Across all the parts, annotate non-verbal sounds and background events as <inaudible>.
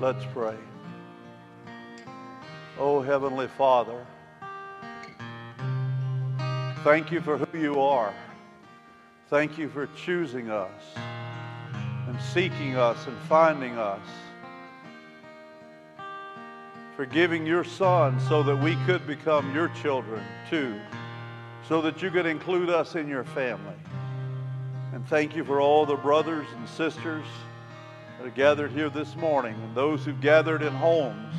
Let's pray. Oh, Heavenly Father, thank you for who you are. Thank you for choosing us and seeking us and finding us. For giving your Son so that we could become your children too, so that you could include us in your family. And thank you for all the brothers and sisters that are gathered here this morning and those who've gathered in homes.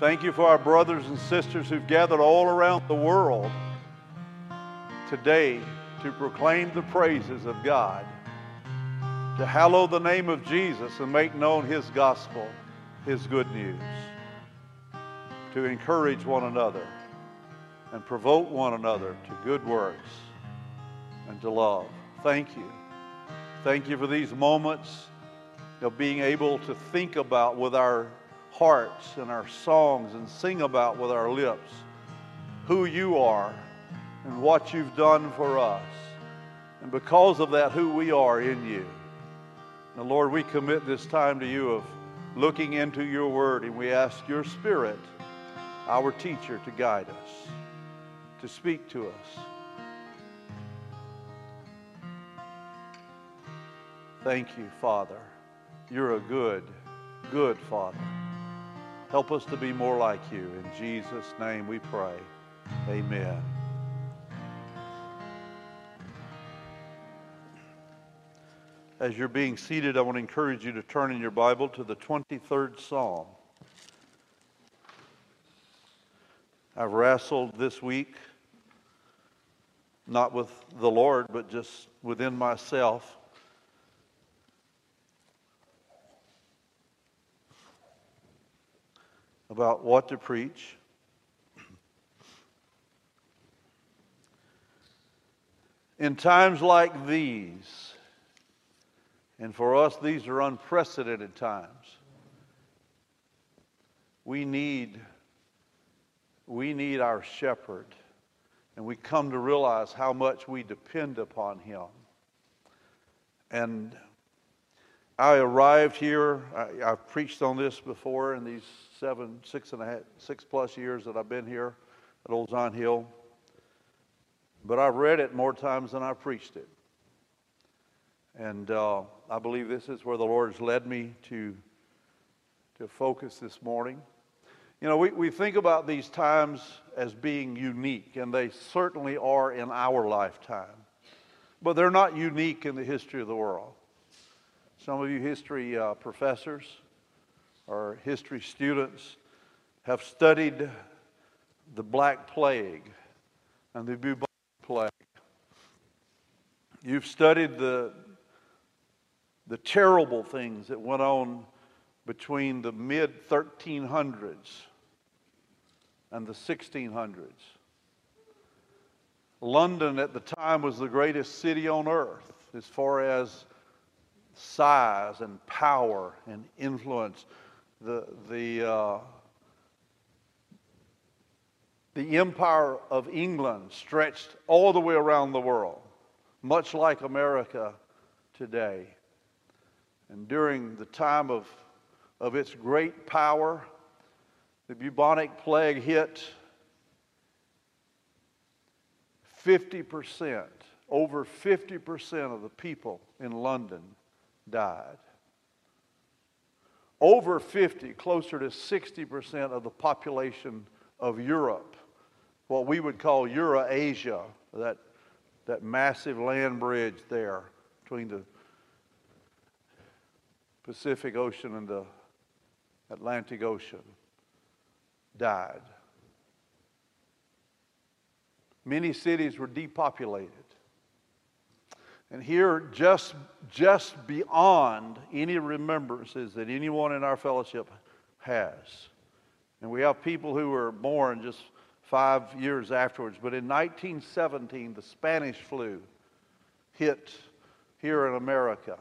Thank you for our brothers and sisters who've gathered all around the world today to proclaim the praises of God, to hallow the name of Jesus and make known his gospel, his good news, to encourage one another and provoke one another to good works and to love. Thank you. Thank you for these moments of being able to think about with our hearts and our songs and sing about with our lips who you are and what you've done for us. And because of that, who we are in you. And Lord, we commit this time to you of looking into your word, and we ask your spirit, our teacher, to guide us, to speak to us. Thank you, Father. You're a good, good Father. Help us to be more like you. In Jesus' name we pray. Amen. As you're being seated, I want to encourage you to turn in your Bible to the 23rd Psalm. I've wrestled this week, not with the Lord, but just within myself about what to preach. In times like these, and for us, these are unprecedented times. We need, we need our shepherd, and we come to realize how much we depend upon him. And I arrived here, I, have preached on this before in these seven, six and a half, six plus years that I've been here at Old Zion Hill. But I've read it more times than I've preached it. And uh, I believe this is where the Lord has led me to, to focus this morning. You know, we, we think about these times as being unique, and they certainly are in our lifetime. But they're not unique in the history of the world. Some of you history uh, professors or history students have studied the Black Plague and the bubonic plague. You've studied the, the terrible things that went on between the mid 1300s and the 1600s. London at the time was the greatest city on earth as far as size and power and influence. The, the, uh, the empire of England stretched all the way around the world, much like America today. And during the time of, of its great power, the bubonic plague hit 50%, over 50% of the people in London died. Over 50, closer to 60% of the population of Europe, what we would call Eurasia, that, that massive land bridge there between the Pacific Ocean and the Atlantic Ocean, died. Many cities were depopulated. And here, just, just beyond any remembrances that anyone in our fellowship has. And we have people who were born just five years afterwards. But in 1917, the Spanish flu hit here in America.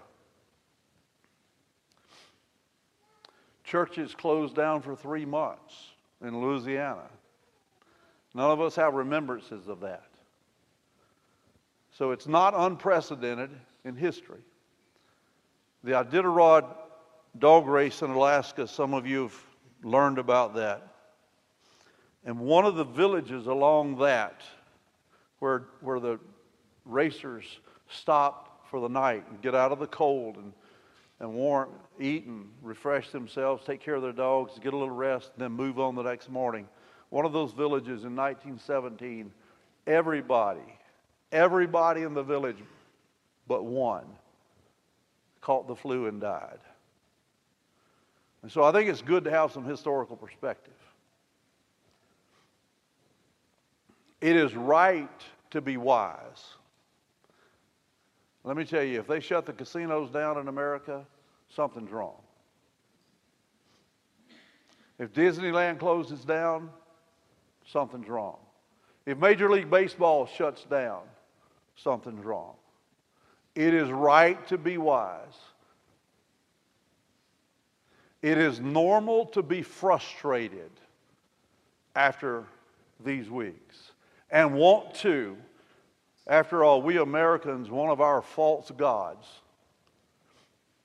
Churches closed down for three months in Louisiana. None of us have remembrances of that. So it's not unprecedented in history. The Iditarod dog race in Alaska. Some of you have learned about that. And one of the villages along that, where, where the racers stop for the night and get out of the cold and, and warm, eat and refresh themselves, take care of their dogs, get a little rest, and then move on the next morning. One of those villages in 1917, everybody, everybody in the village but one caught the flu and died. And so I think it's good to have some historical perspective. It is right to be wise. Let me tell you, if they shut the casinos down in America, something's wrong. If Disneyland closes down, something's wrong. If Major League Baseball shuts down, something's wrong. It is right to be wise. It is normal to be frustrated after these weeks and want to. After all, we Americans, one of our false gods,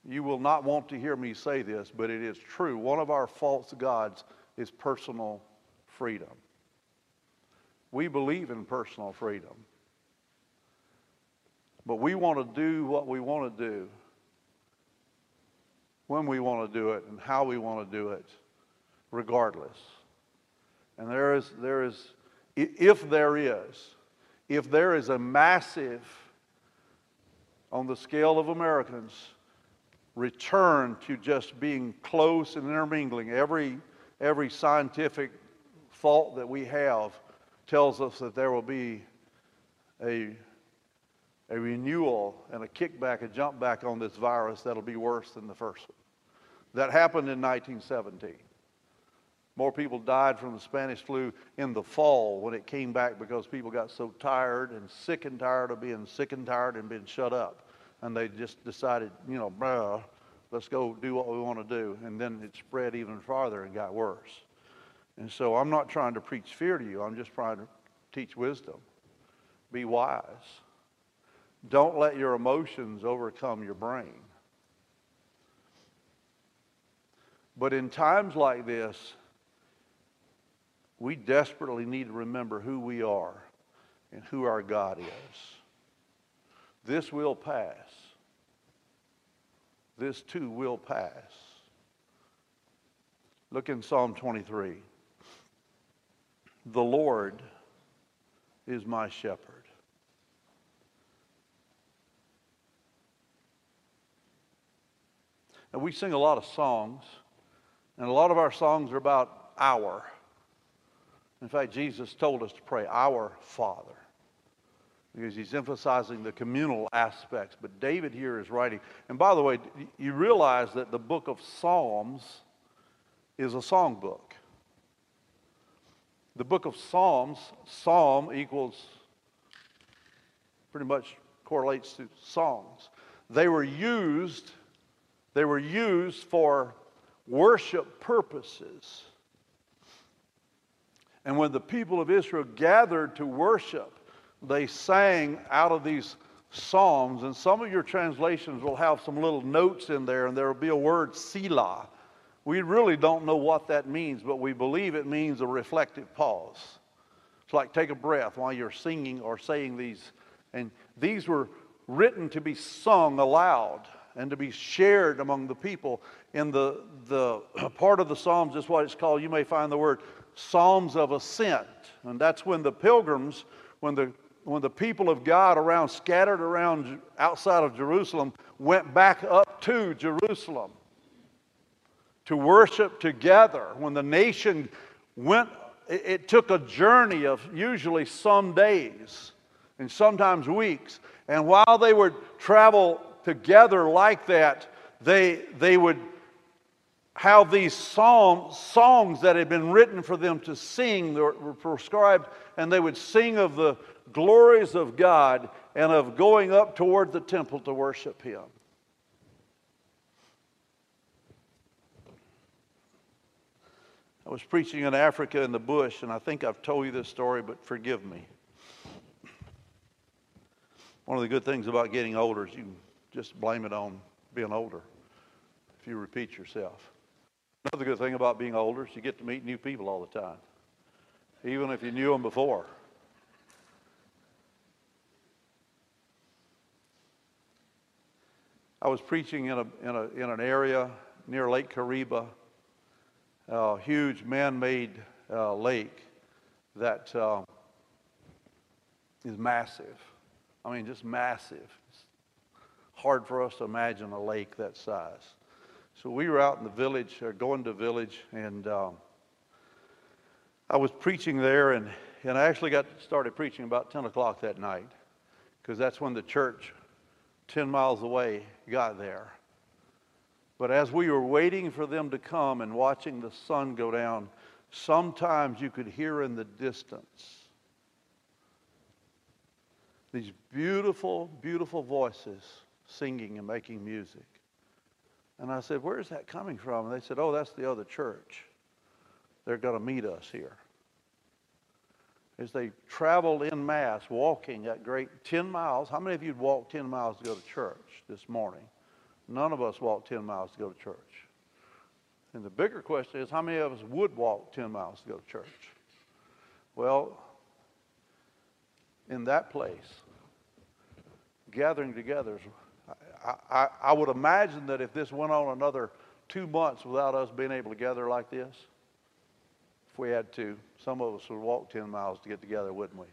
you will not want to hear me say this, but it is true. One of our false gods is personal freedom. We believe in personal freedom. But we want to do what we want to do when we want to do it and how we want to do it, regardless. And there is, there is, if there is, if there is a massive, on the scale of Americans, return to just being close and intermingling, every, every scientific thought that we have tells us that there will be a a renewal and a kickback, a jump back on this virus that'll be worse than the first one. That happened in 1917. More people died from the Spanish flu in the fall when it came back because people got so tired and sick and tired of being sick and tired and being shut up. And they just decided, you know, bruh, let's go do what we want to do. And then it spread even farther and got worse. And so I'm not trying to preach fear to you, I'm just trying to teach wisdom. Be wise. Don't let your emotions overcome your brain. But in times like this, we desperately need to remember who we are and who our God is. This will pass. This too will pass. Look in Psalm 23. The Lord is my shepherd. And we sing a lot of songs, and a lot of our songs are about our. In fact, Jesus told us to pray, Our Father, because he's emphasizing the communal aspects. But David here is writing, and by the way, you realize that the book of Psalms is a songbook. The book of Psalms, Psalm equals pretty much correlates to songs. They were used they were used for worship purposes. And when the people of Israel gathered to worship, they sang out of these psalms. And some of your translations will have some little notes in there, and there will be a word Selah. We really don't know what that means, but we believe it means a reflective pause. It's like take a breath while you're singing or saying these. And these were written to be sung aloud and to be shared among the people. In the, the <clears throat> part of the Psalms is what it's called, you may find the word Psalms of Ascent. And that's when the pilgrims, when the when the people of God around scattered around outside of Jerusalem went back up to Jerusalem to worship together. When the nation went, it, it took a journey of usually some days and sometimes weeks. And while they would travel together like that, they, they would have these psalm, songs that had been written for them to sing, that were prescribed, and they would sing of the glories of God and of going up toward the temple to worship Him. I was preaching in Africa in the bush, and I think I've told you this story, but forgive me. One of the good things about getting older is you just blame it on being older. if you repeat yourself. Another good thing about being older is you get to meet new people all the time, even if you knew them before. I was preaching in, a, in, a, in an area near Lake Kariba, a huge man made uh, lake that uh, is massive. I mean, just massive. Hard for us to imagine a lake that size. So we were out in the village, or going to village, and um, I was preaching there, and, and I actually got started preaching about 10 o'clock that night because that's when the church 10 miles away got there. But as we were waiting for them to come and watching the sun go down, sometimes you could hear in the distance these beautiful, beautiful voices singing and making music. And I said, Where's that coming from? And they said, Oh, that's the other church. They're going to meet us here as they traveled in mass, walking that great 10 miles. How many of you walked 10 miles to go to church this morning? None of us walked 10 miles to go to church. And the bigger question is how many of us would walk 10 miles to go to church? Well, in that place, gathering together, I, I, I would imagine that if this went on another two months without us being able to gather like this, if we had to, some of us would walk 10 miles to get together, wouldn't we?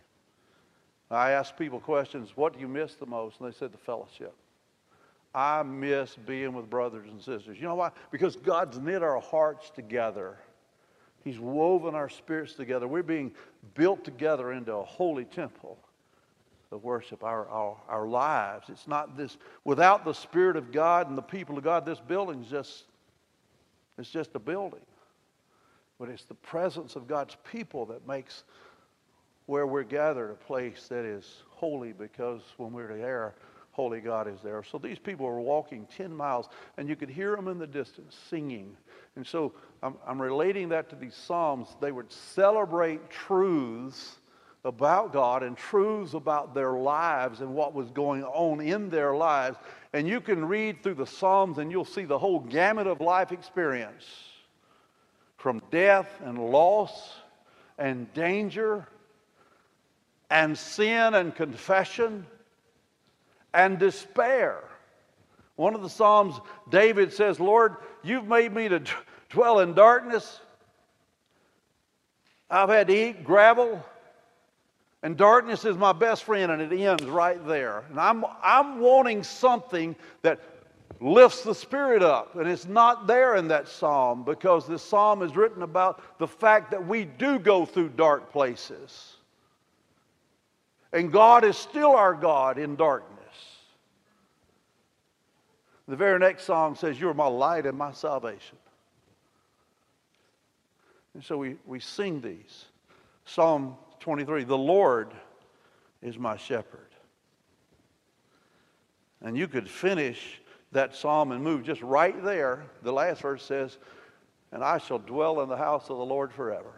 I asked people questions, what do you miss the most? And they said the fellowship. I miss being with brothers and sisters. You know why? Because God's knit our hearts together. He's woven our spirits together. We're being built together into a holy temple of worship, our, our, our lives. It's not this, without the Spirit of God and the people of God, this building's just, it's just a building. But it's the presence of God's people that makes where we're gathered a place that is holy because when we're there, holy God is there. So these people were walking 10 miles, and you could hear them in the distance singing. And so I'm, I'm relating that to these Psalms. They would celebrate truths about God and truths about their lives and what was going on in their lives. And you can read through the Psalms and you'll see the whole gamut of life experience from death and loss and danger and sin and confession and despair. One of the Psalms, David says, Lord, you've made me to dwell in darkness. I've had to eat gravel. And darkness is my best friend, and it ends right there. And I'm, I'm wanting something that lifts the spirit up. And it's not there in that psalm because this psalm is written about the fact that we do go through dark places. And God is still our God in darkness. The very next song says, You're my light and my salvation. And so we, we sing these. Psalm 23 The Lord is my shepherd. And you could finish that psalm and move just right there. The last verse says, And I shall dwell in the house of the Lord forever.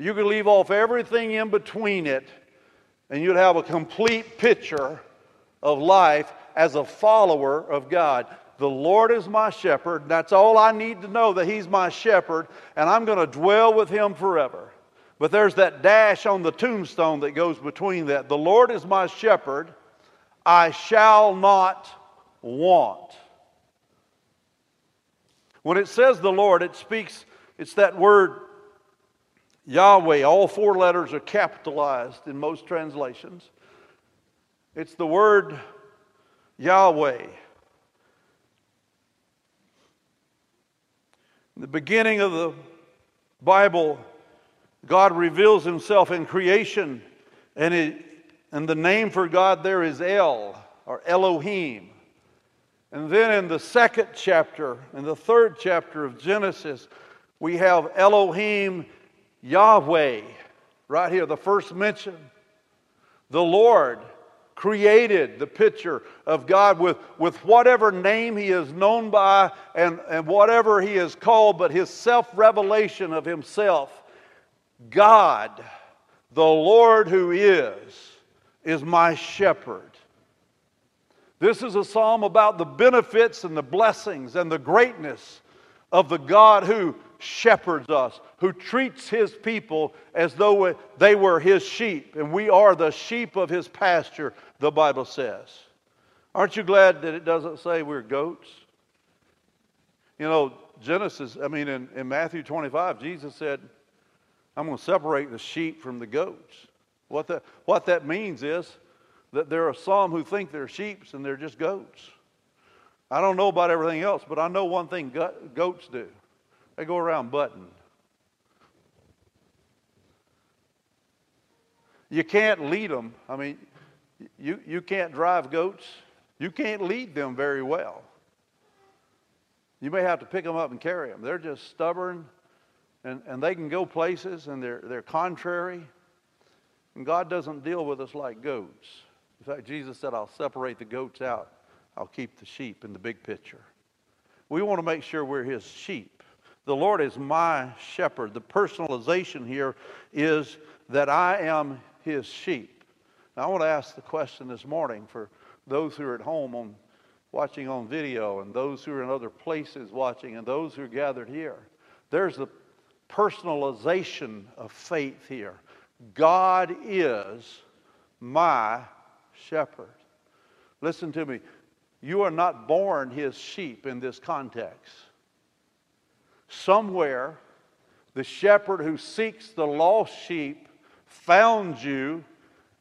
You could leave off everything in between it, and you'd have a complete picture of life as a follower of God. The Lord is my shepherd. That's all I need to know that He's my shepherd, and I'm going to dwell with Him forever. But there's that dash on the tombstone that goes between that. The Lord is my shepherd. I shall not want. When it says the Lord, it speaks, it's that word Yahweh. All four letters are capitalized in most translations. It's the word Yahweh. In the beginning of the Bible, God reveals himself in creation, and, it, and the name for God there is El, or Elohim. And then in the second chapter, in the third chapter of Genesis, we have Elohim Yahweh, right here, the first mention. The Lord created the picture of God with, with whatever name he is known by and, and whatever he is called, but his self revelation of himself. God, the Lord who is, is my shepherd. This is a psalm about the benefits and the blessings and the greatness of the God who shepherds us, who treats his people as though they were his sheep, and we are the sheep of his pasture, the Bible says. Aren't you glad that it doesn't say we're goats? You know, Genesis, I mean, in, in Matthew 25, Jesus said, I'm going to separate the sheep from the goats. What that, what that means is that there are some who think they're sheep and they're just goats. I don't know about everything else, but I know one thing goats do they go around butting. You can't lead them. I mean, you, you can't drive goats. You can't lead them very well. You may have to pick them up and carry them. They're just stubborn and, and they can go places and they're, they're contrary. And God doesn't deal with us like goats. In fact, Jesus said, I'll separate the goats out, I'll keep the sheep in the big picture. We want to make sure we're His sheep. The Lord is my shepherd. The personalization here is that I am His sheep. Now, I want to ask the question this morning for those who are at home on watching on video and those who are in other places watching and those who are gathered here. There's the personalization of faith here. God is my shepherd. Listen to me. You are not born his sheep in this context. Somewhere, the shepherd who seeks the lost sheep found you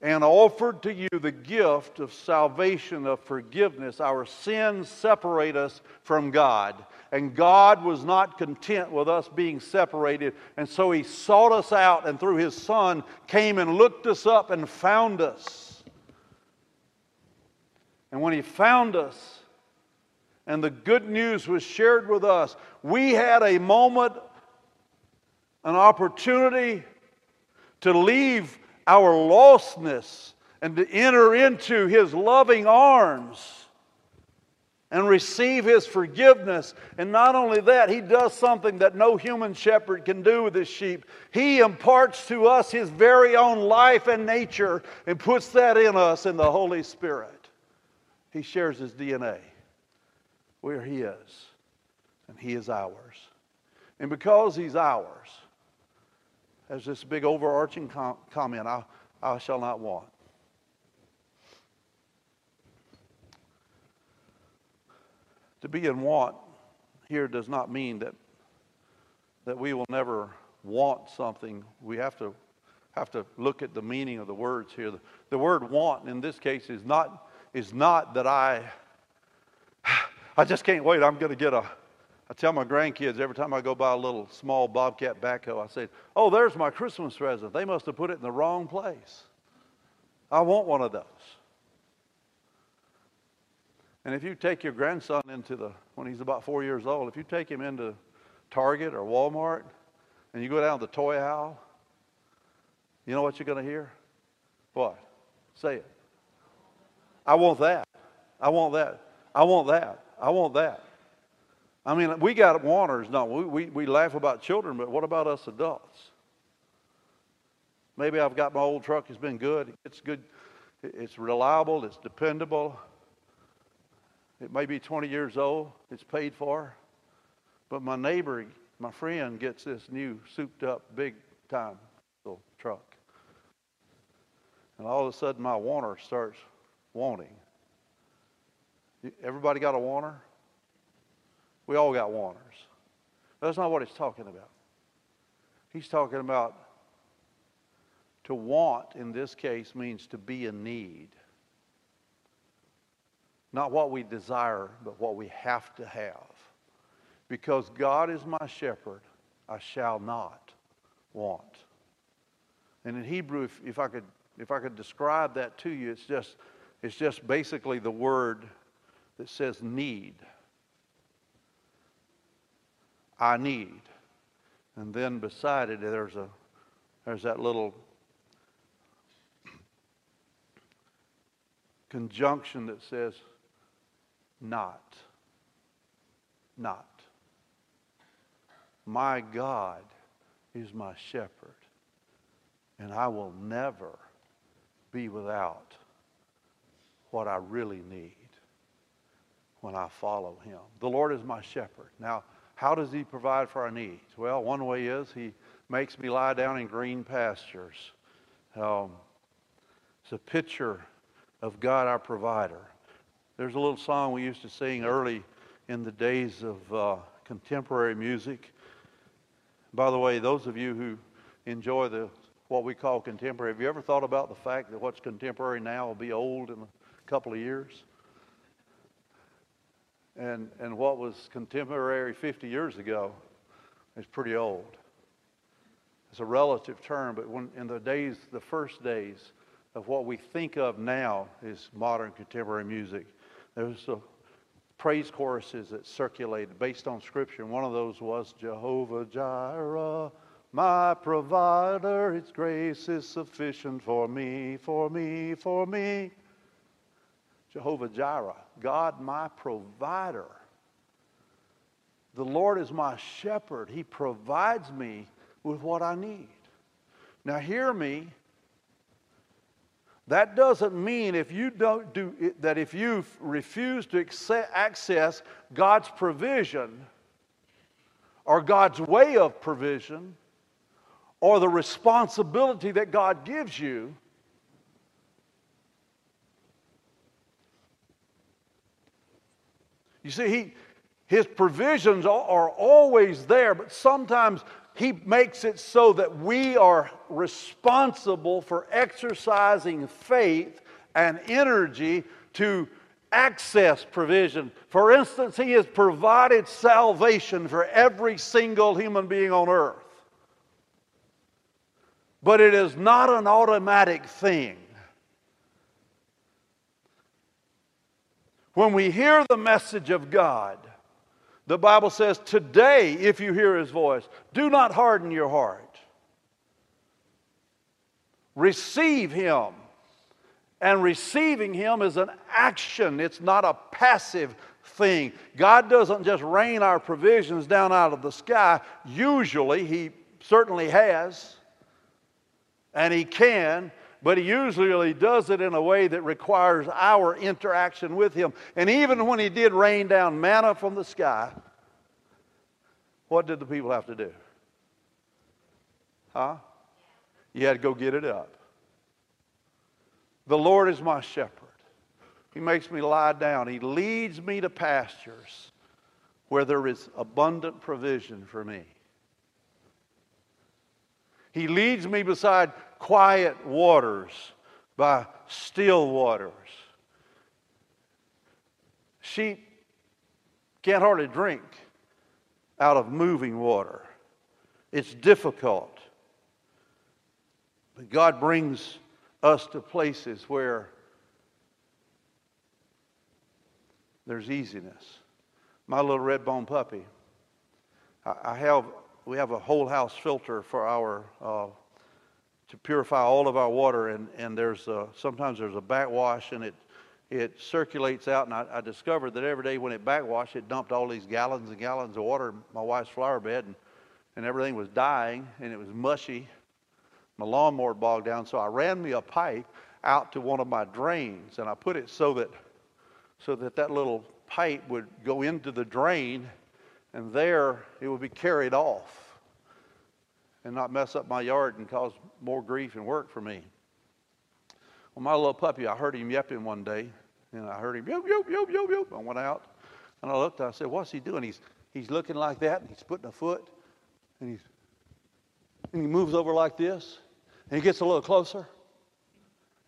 and offered to you the gift of salvation, of forgiveness. Our sins separate us from God. And God was not content with us being separated. And so He sought us out and through His Son came and looked us up and found us. And when He found us and the good news was shared with us, we had a moment, an opportunity to leave our lostness and to enter into His loving arms and receive his forgiveness. And not only that, he does something that no human shepherd can do with his sheep. He imparts to us his very own life and nature and puts that in us in the Holy Spirit. He shares his DNA. We're his, and he is ours. And because he's ours, as this big overarching com- comment, I, I shall not want. To be in want here does not mean that, that we will never want something. We have to, have to look at the meaning of the words here. The, the word want in this case is not, is not that I, <sighs> I just can't wait. I'm going to get a, I tell my grandkids every time I go buy a little small Bobcat backhoe, I say, Oh, there's my Christmas present. They must have put it in the wrong place. I want one of those. And if you take your grandson into the, when he's about four years old, if you take him into Target or Walmart and you go down to the toy aisle, you know what you're going to hear? What? Say it. I want that. I want that. I want that. I want that. I mean, we got wanters, no. We, we, we laugh about children, but what about us adults? Maybe I've got my old truck, it's been good. It's good. It's reliable. It's dependable. It may be 20 years old, it's paid for, but my neighbor, my friend, gets this new souped up big time little truck. And all of a sudden, my wanter starts wanting. Everybody got a wanter? We all got wanters. That's not what he's talking about. He's talking about to want in this case means to be in need. Not what we desire, but what we have to have. Because God is my shepherd, I shall not want. And in Hebrew, if, if, I could, if I could describe that to you, it's just, it's just basically the word that says need. I need. And then beside it, there's, a, there's that little conjunction that says not. Not. My God is my shepherd, and I will never be without what I really need. when I follow him. The Lord is my shepherd. Now, how does he provide for our needs? Well, one way is he makes me lie down in green pastures. Um, it's a picture of God our provider. There's a little song we used to sing early in the days of uh, contemporary music. By the way, those of you who enjoy the what we call contemporary, have you ever thought about the fact that what's contemporary now will be old in a couple of years? And, and what was contemporary 50 years ago is pretty old. It's a relative term, but when, in the days, the first days of what we think of now is modern contemporary music, there was a praise choruses that circulated based on Scripture. And one of those was Jehovah Jireh, my provider, His grace is sufficient for me, for me, for me. Jehovah Jireh, God my provider. The Lord is my shepherd. He provides me with what I need. Now, hear me. That doesn't mean if you don't do it, that if you refuse to access God's provision or God's way of provision or the responsibility that God gives you, You see, he, his provisions are always there, but sometimes he makes it so that we are responsible for exercising faith and energy to access provision. For instance, he has provided salvation for every single human being on earth. But it is not an automatic thing. When we hear the message of God, the Bible says, Today, if you hear his voice, do not harden your heart. Receive him. And receiving him is an action, it's not a passive thing. God doesn't just rain our provisions down out of the sky. Usually, he certainly has, and he can, but he usually does it in a way that requires our interaction with him. And even when he did rain down manna from the sky, what did the people have to do? Huh? You had to go get it up. The Lord is my shepherd. He makes me lie down. He leads me to pastures where there is abundant provision for me. He leads me beside quiet waters by still waters. Sheep can't hardly drink out of moving water. It's difficult. But God brings us to places where there's easiness. My little red bone puppy, I have we have a whole house filter for our uh, to purify all of our water, and and there's a, sometimes there's a backwash, and it it circulates out. And I, I discovered that every day when it backwashed, it dumped all these gallons and gallons of water in my wife's flower bed, and and everything was dying, and it was mushy. My lawnmower bogged down, so I ran me a pipe out to one of my drains, and I put it so that so that that little pipe would go into the drain and there it would be carried off and not mess up my yard and cause more grief and work for me. Well, my little puppy, I heard him yapping one day, and I heard him yoop, yoop, yoop, yoop, yoop. I went out, and I looked, and I said, What's he doing? He's, he's looking like that, and he's putting a foot, and, he's, and he moves over like this, and he gets a little closer,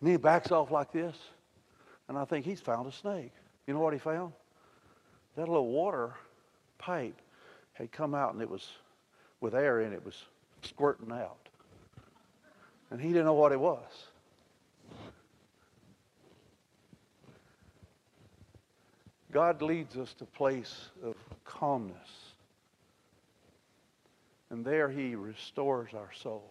and he backs off like this, and I think he's found a snake. You know what he found? That little water pipe had come out and it was with air in it, was squirting out. And he didn't know what it was. God leads us to a place of calmness. And there he restores our soul.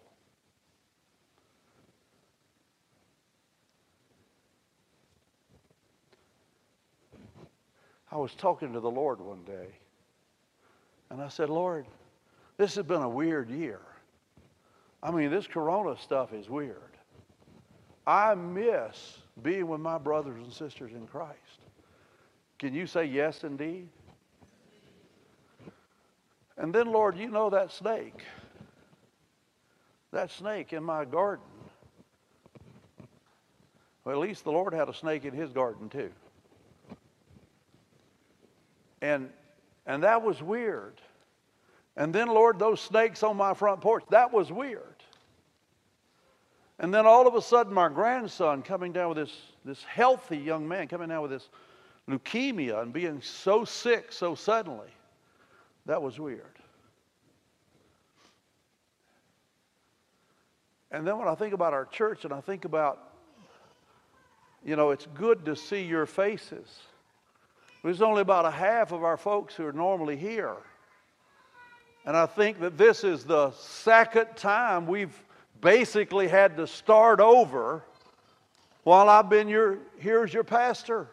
I was talking to the Lord one day. And I said, Lord, this has been a weird year. I mean, this corona stuff is weird. I miss being with my brothers and sisters in Christ. Can you say yes indeed? And then, Lord, you know that snake. That snake in my garden. Well, at least the Lord had a snake in his garden too. And and that was weird. And then, Lord, those snakes on my front porch, that was weird. And then all of a sudden, my grandson coming down with this, this healthy young man coming down with this leukemia and being so sick so suddenly, that was weird. And then when I think about our church and I think about, you know, it's good to see your faces. There's only about a half of our folks who are normally here. And I think that this is the second time we've basically had to start over while I've been your, here's your pastor.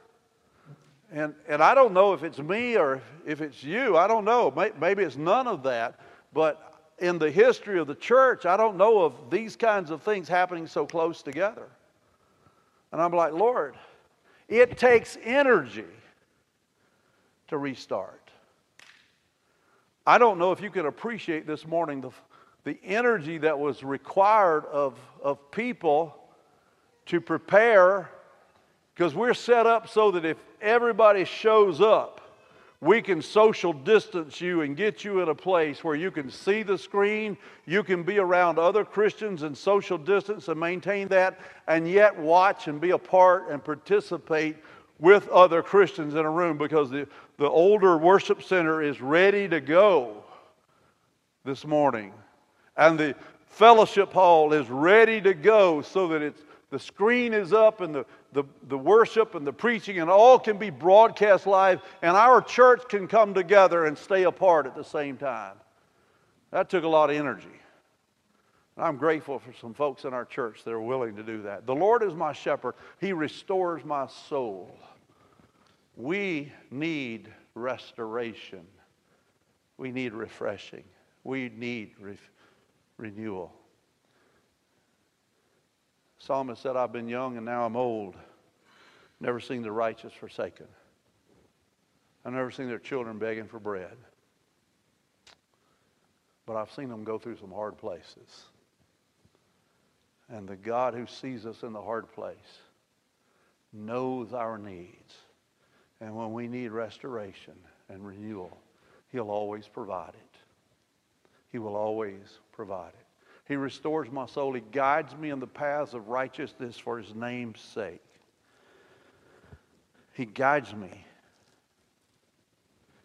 And, and I don't know if it's me or if it's you. I don't know. Maybe it's none of that. But in the history of the church, I don't know of these kinds of things happening so close together. And I'm like, Lord, it takes energy to restart. I don't know if you can appreciate this morning the, the energy that was required of, of people to prepare because we're set up so that if everybody shows up, we can social distance you and get you in a place where you can see the screen, you can be around other Christians and social distance and maintain that, and yet watch and be a part and participate with other Christians in a room because the, the older worship center is ready to go this morning. And the fellowship hall is ready to go so that it's, the screen is up and the, the, the worship and the preaching and all can be broadcast live, and our church can come together and stay apart at the same time. That took a lot of energy. And I'm grateful for some folks in our church that are willing to do that. The Lord is my shepherd, He restores my soul. We need restoration. We need refreshing. We need re- renewal. Psalmist said, I've been young and now I'm old. Never seen the righteous forsaken. I've never seen their children begging for bread. But I've seen them go through some hard places. And the God who sees us in the hard place knows our needs and when we need restoration and renewal, He'll always provide it. He will always provide it. He restores my soul. He guides me in the paths of righteousness for His name's sake. He guides me.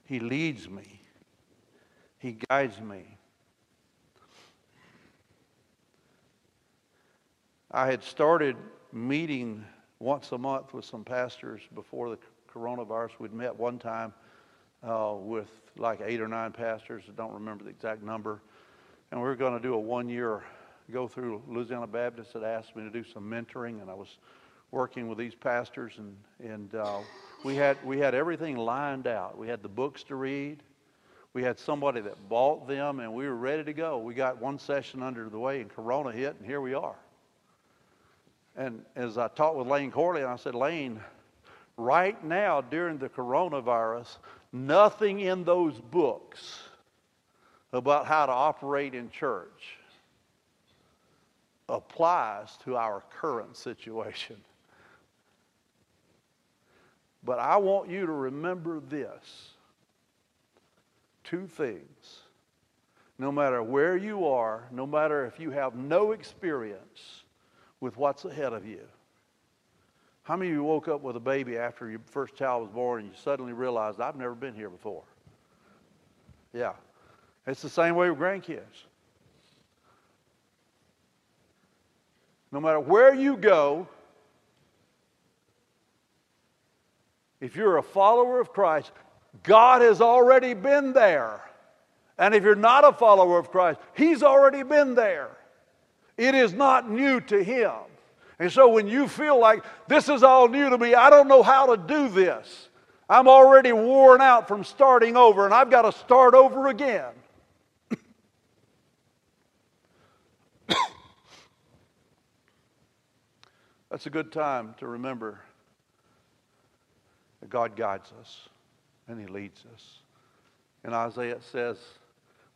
He leads me. He guides me. I had started meeting once a month with some pastors before the coronavirus. We'd met one time uh, with like eight or nine pastors. I don't remember the exact number. And we were going to do a one year go through. Louisiana Baptist had asked me to do some mentoring, and I was working with these pastors, and, and uh, we, had, we had everything lined out. We had the books to read. We had somebody that bought them, and we were ready to go. We got one session under the way, and Corona hit, and here we are. And as I talked with Lane Corley, I said, Lane, right now during the coronavirus, nothing in those books about how to operate in church applies to our current situation. But I want you to remember this two things. No matter where you are, no matter if you have no experience with what's ahead of you, how many of you woke up with a baby after your first child was born and you suddenly realized, I've never been here before? Yeah. It's the same way with grandkids. No matter where you go, if you're a follower of Christ, God has already been there. And if you're not a follower of Christ, He's already been there. It is not new to Him. And so when you feel like this is all new to me, I don't know how to do this. I'm already worn out from starting over and I've got to start over again. <coughs> That's a good time to remember that God guides us and He leads us. And Isaiah says,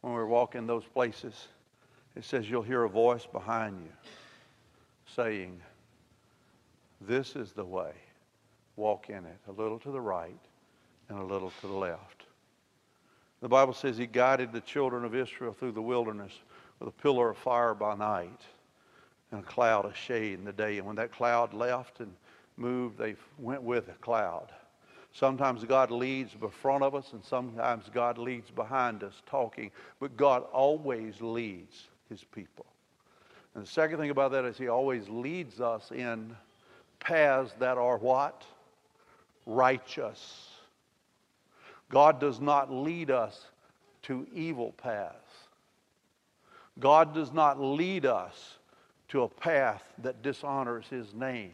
when we're walking those places, it says you'll hear a voice behind you saying, This is the way. Walk in it, a little to the right and a little to the left. The Bible says he guided the children of Israel through the wilderness with a pillar of fire by night and a cloud of shade in the day. And when that cloud left and moved, they went with the cloud. Sometimes God leads in front of us, and sometimes God leads behind us talking, but God always leads his people. And the second thing about that is he always leads us in paths that are what? Righteous. God does not lead us to evil paths. God does not lead us to a path that dishonors his name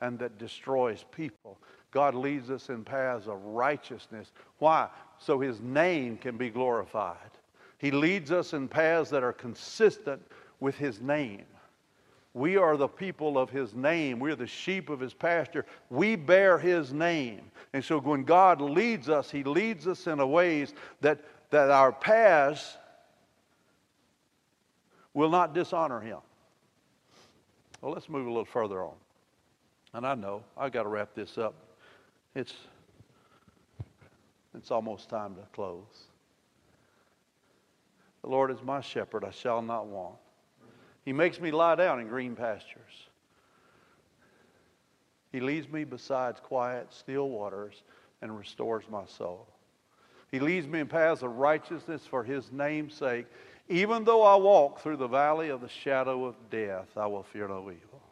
and that destroys people. God leads us in paths of righteousness. Why? So his name can be glorified. He leads us in paths that are consistent with his name. We are the people of his name. We're the sheep of his pasture. We bear his name. And so when God leads us, he leads us in a ways that, that our paths will not dishonor him. Well, let's move a little further on. And I know I've got to wrap this up. It's, it's almost time to close. The Lord is my shepherd, I shall not want. He makes me lie down in green pastures. He leads me beside quiet, still waters and restores my soul. He leads me in paths of righteousness for his name's sake. Even though I walk through the valley of the shadow of death, I will fear no evil.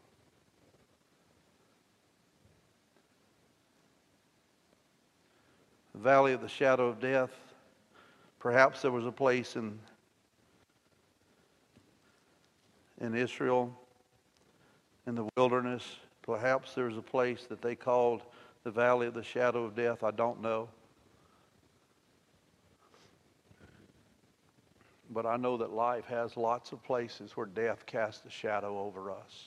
The valley of the shadow of death, perhaps there was a place in in Israel in the wilderness. Perhaps there's a place that they called the valley of the shadow of death. I don't know. But I know that life has lots of places where death casts a shadow over us.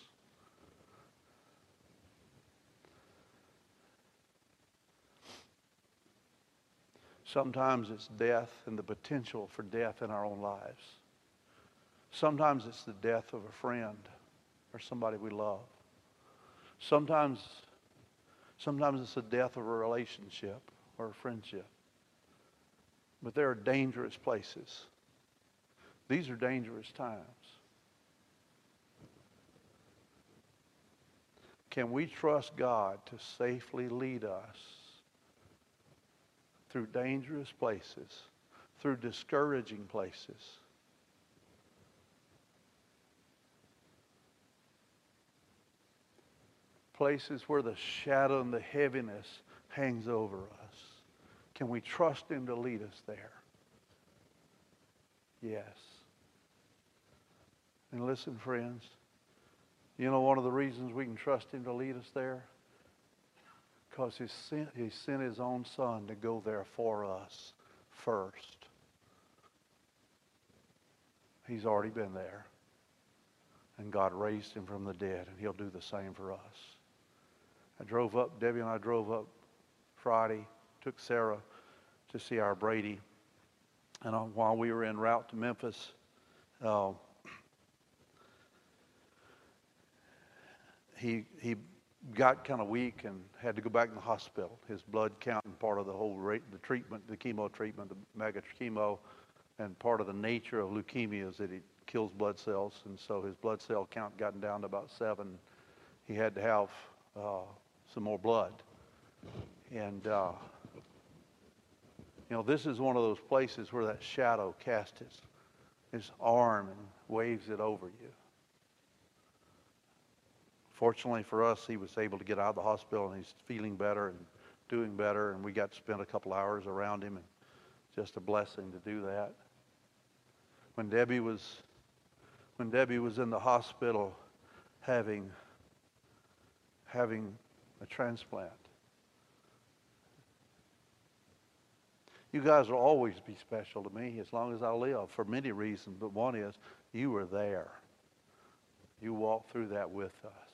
Sometimes it's death and the potential for death in our own lives. Sometimes it's the death of a friend or somebody we love. Sometimes, sometimes it's the death of a relationship or a friendship. But there are dangerous places. These are dangerous times. Can we trust God to safely lead us through dangerous places, through discouraging places? Places where the shadow and the heaviness hangs over us. Can we trust Him to lead us there? Yes. And listen, friends, you know one of the reasons we can trust Him to lead us there? Because he sent, he sent His own Son to go there for us first. He's already been there. And God raised Him from the dead, and He'll do the same for us. I drove up, Debbie and I drove up Friday, took Sarah to see our Brady. And uh, while we were en route to Memphis, uh, he, he got kind of weak and had to go back in the hospital. His blood count and part of the whole rate, the treatment, the chemo treatment, the mega chemo, and part of the nature of leukemia is that it kills blood cells. And so his blood cell count gotten down to about seven. He had to have uh, some more blood. And, uh, you know, this is one of those places where that shadow casts its, its arm and waves it over you. Fortunately for us, he was able to get out of the hospital and he's feeling better and doing better. And we got to spend a couple hours around him and just a blessing to do that. When Debbie was, when Debbie was in the hospital having, having a transplant. You guys will always be special to me as long as I live for many reasons, but one is you were there. You walked through that with us.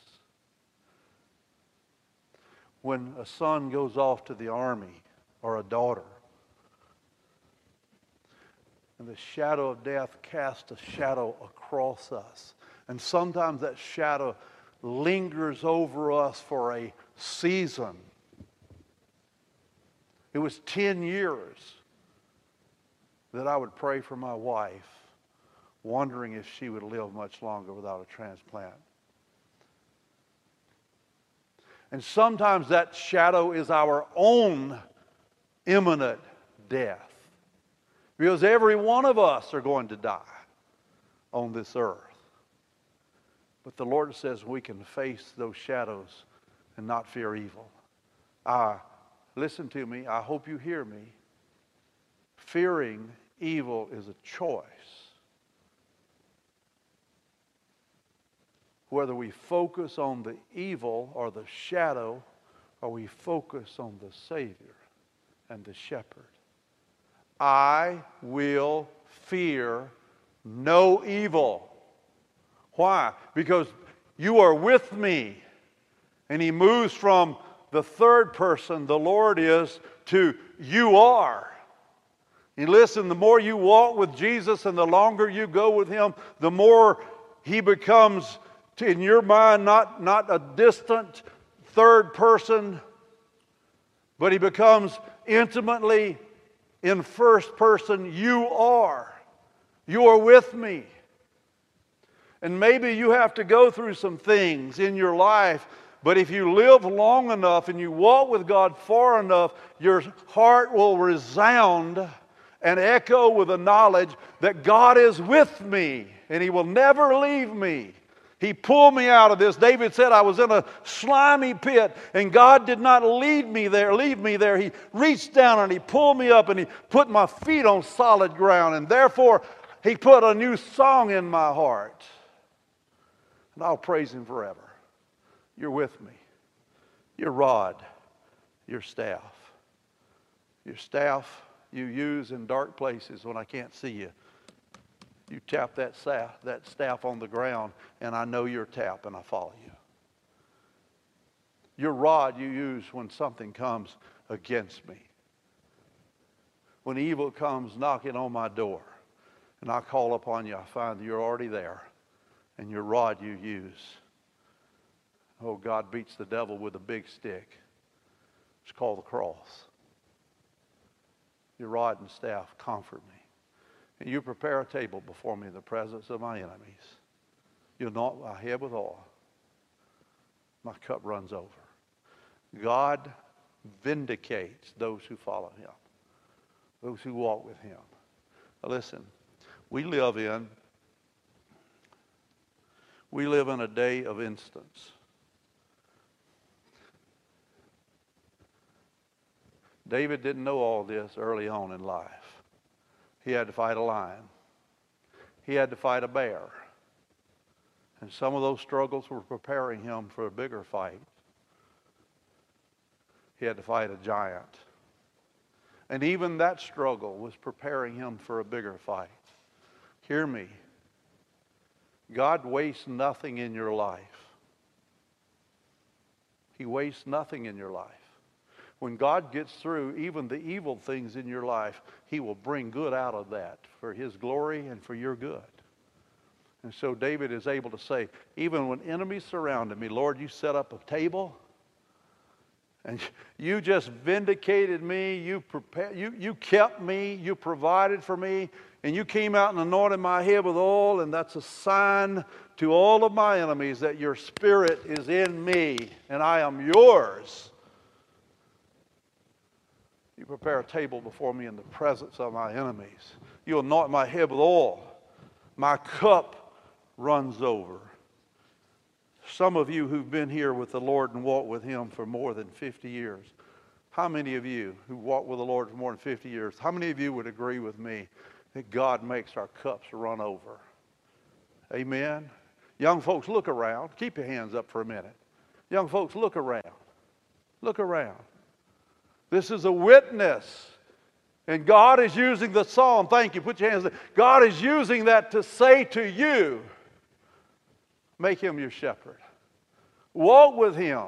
when a son goes off to the army or a daughter. And the shadow of death casts a shadow across us. And sometimes that shadow lingers over us for a season. It was 10 years that I would pray for my wife, wondering if she would live much longer without a transplant. And sometimes that shadow is our own imminent death. Because every one of us are going to die on this earth. But the Lord says we can face those shadows and not fear evil. Ah, listen to me. I hope you hear me. Fearing evil is a choice. Whether we focus on the evil or the shadow, or we focus on the Savior and the shepherd. I will fear no evil. Why? Because you are with me. And he moves from the third person, the Lord is, to you are. And listen, the more you walk with Jesus and the longer you go with him, the more he becomes, in your mind, not, not a distant third person, but he becomes intimately in first person, you are. You are with me. And maybe you have to go through some things in your life, but if you live long enough and you walk with God far enough, your heart will resound and echo with the knowledge that God is with me and He will never leave me. He pulled me out of this. David said I was in a slimy pit and God did not lead me there, leave me there. He reached down and he pulled me up and he put my feet on solid ground and therefore he put a new song in my heart. And I'll praise him forever. You're with me. Your rod, your staff. Your staff you use in dark places when I can't see you. You tap that staff, that staff on the ground, and I know your tap, and I follow you. Your rod you use when something comes against me. When evil comes knocking on my door, and I call upon you, I find you're already there, and your rod you use. Oh, God beats the devil with a big stick. It's called the cross. Your rod and staff comfort me. And you prepare a table before me in the presence of my enemies. You anoint my head with oil. My cup runs over. God vindicates those who follow him, those who walk with him. Now listen, we live in we live in a day of instance. David didn't know all this early on in life. He had to fight a lion. He had to fight a bear. And some of those struggles were preparing him for a bigger fight. He had to fight a giant. And even that struggle was preparing him for a bigger fight. Hear me. God wastes nothing in your life. He wastes nothing in your life. When God gets through even the evil things in your life, He will bring good out of that for His glory and for your good. And so David is able to say, even when enemies surrounded me, Lord, you set up a table and you just vindicated me. You, prepared, you, you kept me. You provided for me. And you came out and anointed my head with oil. And that's a sign to all of my enemies that your spirit is in me and I am yours. Prepare a table before me in the presence of my enemies. You anoint my head with oil. My cup runs over. Some of you who've been here with the Lord and walked with Him for more than 50 years, how many of you who walked with the Lord for more than 50 years, how many of you would agree with me that God makes our cups run over? Amen. Young folks, look around. Keep your hands up for a minute. Young folks, look around. Look around. This is a witness. And God is using the psalm. Thank you. Put your hands. God is using that to say to you, make him your shepherd. Walk with him.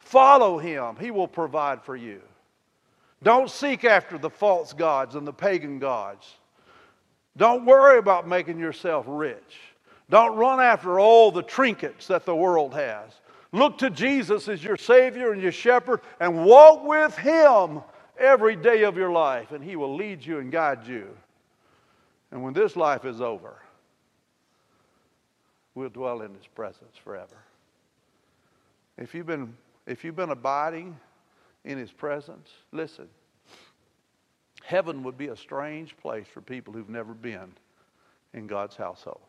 Follow him, he will provide for you. Don't seek after the false gods and the pagan gods. Don't worry about making yourself rich. Don't run after all the trinkets that the world has. Look to Jesus as your Savior and your shepherd and walk with Him every day of your life, and He will lead you and guide you. And when this life is over, we'll dwell in His presence forever. If you've been, if you've been abiding in His presence, listen, heaven would be a strange place for people who've never been in God's household.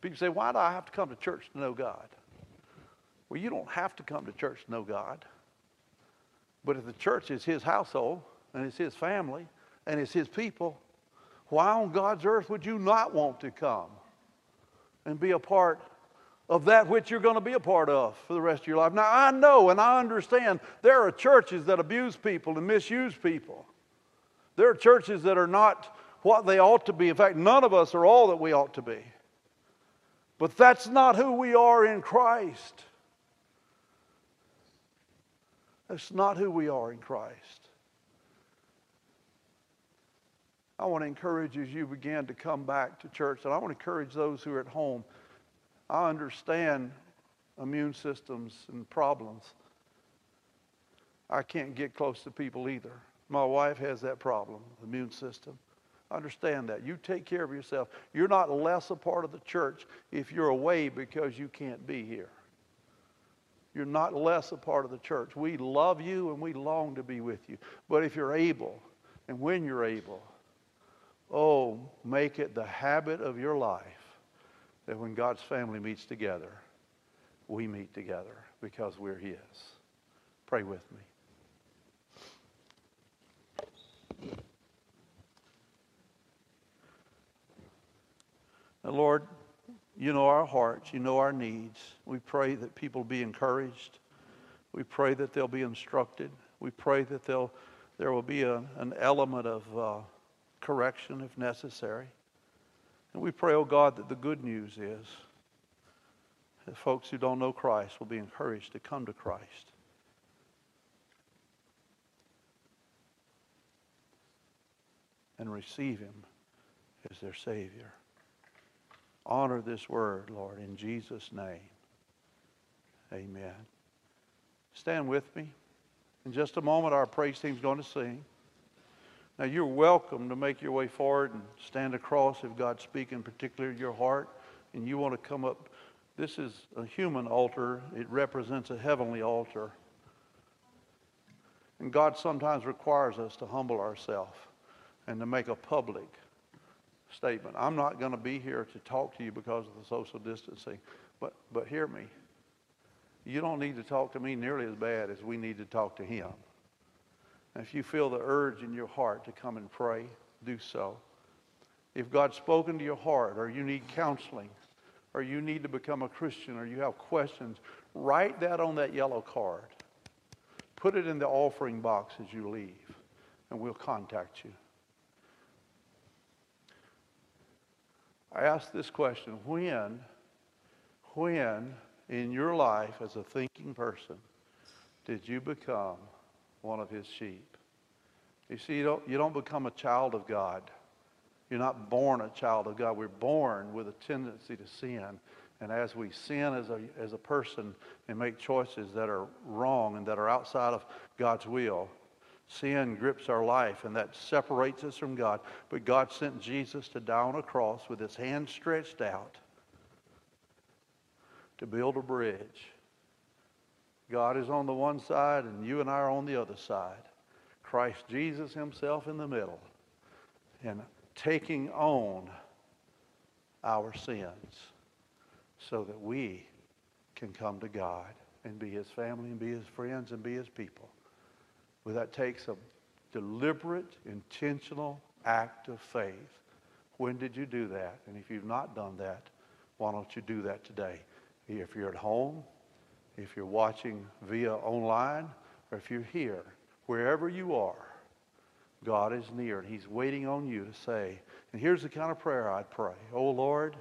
People say, Why do I have to come to church to know God? Well, you don't have to come to church to know God. But if the church is His household and it's His family and it's His people, why on God's earth would you not want to come and be a part of that which you're going to be a part of for the rest of your life? Now, I know and I understand there are churches that abuse people and misuse people. There are churches that are not what they ought to be. In fact, none of us are all that we ought to be. But that's not who we are in Christ. That's not who we are in Christ. I want to encourage you as you begin to come back to church, and I want to encourage those who are at home. I understand immune systems and problems. I can't get close to people either. My wife has that problem, the immune system. Understand that. You take care of yourself. You're not less a part of the church if you're away because you can't be here. You're not less a part of the church. We love you and we long to be with you. But if you're able, and when you're able, oh, make it the habit of your life that when God's family meets together, we meet together because we're His. Pray with me. Now, Lord, you know our hearts, you know our needs. We pray that people be encouraged. We pray that they'll be instructed. We pray that they'll, there will be a, an element of uh, correction if necessary. And we pray, oh God, that the good news is that folks who don't know Christ will be encouraged to come to Christ. And receive Him as their Savior. Honor this word, Lord, in Jesus' name. Amen. Stand with me. In just a moment, our praise team's going to sing. Now, you're welcome to make your way forward and stand across if God's speaking particularly to your heart and you want to come up. This is a human altar, it represents a heavenly altar. And God sometimes requires us to humble ourselves and to make a public statement. I'm not going to be here to talk to you because of the social distancing, but, but hear me. You don't need to talk to me nearly as bad as we need to talk to him. And if you feel the urge in your heart to come and pray, do so. If God's spoken to your heart, or you need counseling, or you need to become a Christian, or you have questions, write that on that yellow card. Put it in the offering box as you leave, and we'll contact you. I ask this question when, when in your life as a thinking person did you become one of his sheep? You see, you don't, you don't become a child of God. You're not born a child of God. We're born with a tendency to sin. And as we sin as a, as a person and make choices that are wrong and that are outside of God's will, Sin grips our life, and that separates us from God. But God sent Jesus to die on a cross with his hand stretched out to build a bridge. God is on the one side, and you and I are on the other side. Christ Jesus himself in the middle, and taking on our sins so that we can come to God and be his family and be his friends and be his people. Well, that takes a deliberate, intentional act of faith. When did you do that? And if you've not done that, why don't you do that today? If you're at home, if you're watching via online, or if you're here, wherever you are, God is near and He's waiting on you to say, and here's the kind of prayer I'd pray Oh Lord,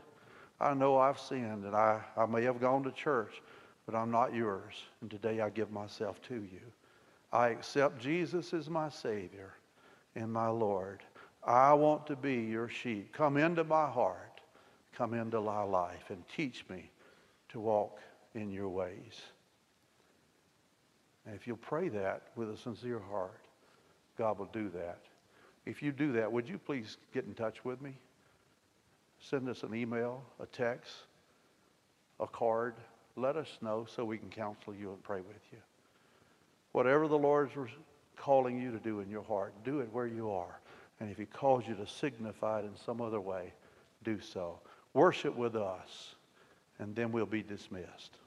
I know I've sinned and I, I may have gone to church, but I'm not yours. And today I give myself to you. I accept Jesus as my Savior and my Lord. I want to be your sheep. Come into my heart. Come into my life and teach me to walk in your ways. And if you'll pray that with a sincere heart, God will do that. If you do that, would you please get in touch with me? Send us an email, a text, a card. Let us know so we can counsel you and pray with you. Whatever the Lord's calling you to do in your heart, do it where you are. And if He calls you to signify it in some other way, do so. Worship with us, and then we'll be dismissed.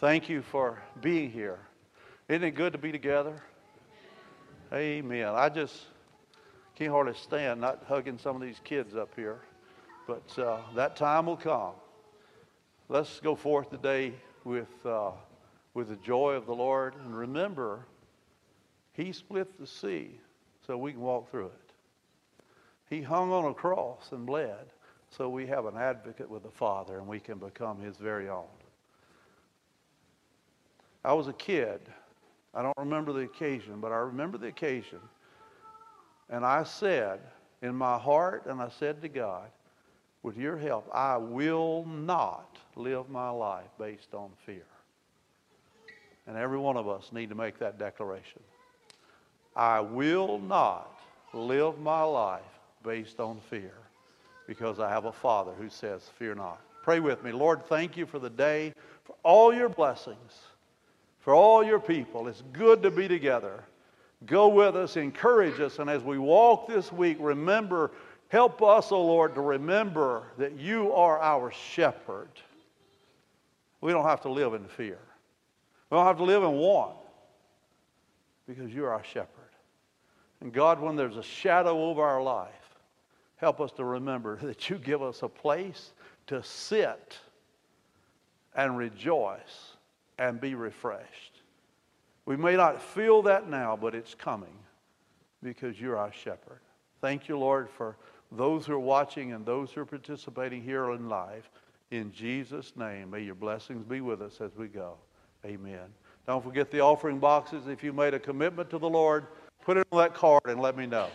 Thank you for being here. Isn't it good to be together? Amen. I just can't hardly stand not hugging some of these kids up here, but uh, that time will come. Let's go forth today with, uh, with the joy of the Lord and remember, He split the sea so we can walk through it. He hung on a cross and bled so we have an advocate with the Father and we can become His very own. I was a kid. I don't remember the occasion, but I remember the occasion. And I said in my heart, and I said to God, with your help, I will not live my life based on fear. And every one of us need to make that declaration. I will not live my life based on fear because I have a Father who says, Fear not. Pray with me. Lord, thank you for the day, for all your blessings for all your people. It's good to be together. Go with us, encourage us, and as we walk this week, remember, help us, O oh Lord, to remember that you are our shepherd. We don't have to live in fear. We don't have to live in want because you're our shepherd. And God, when there's a shadow over our life, help us to remember <laughs> that you give us a place to sit and rejoice and be refreshed. We may not feel that now, but it's coming because you're our shepherd. Thank you, Lord, for those who are watching and those who are participating here in live. In Jesus' name, may your blessings be with us as we go. Amen. Don't forget the offering boxes. If you made a commitment to the Lord, put it on that card and let me know.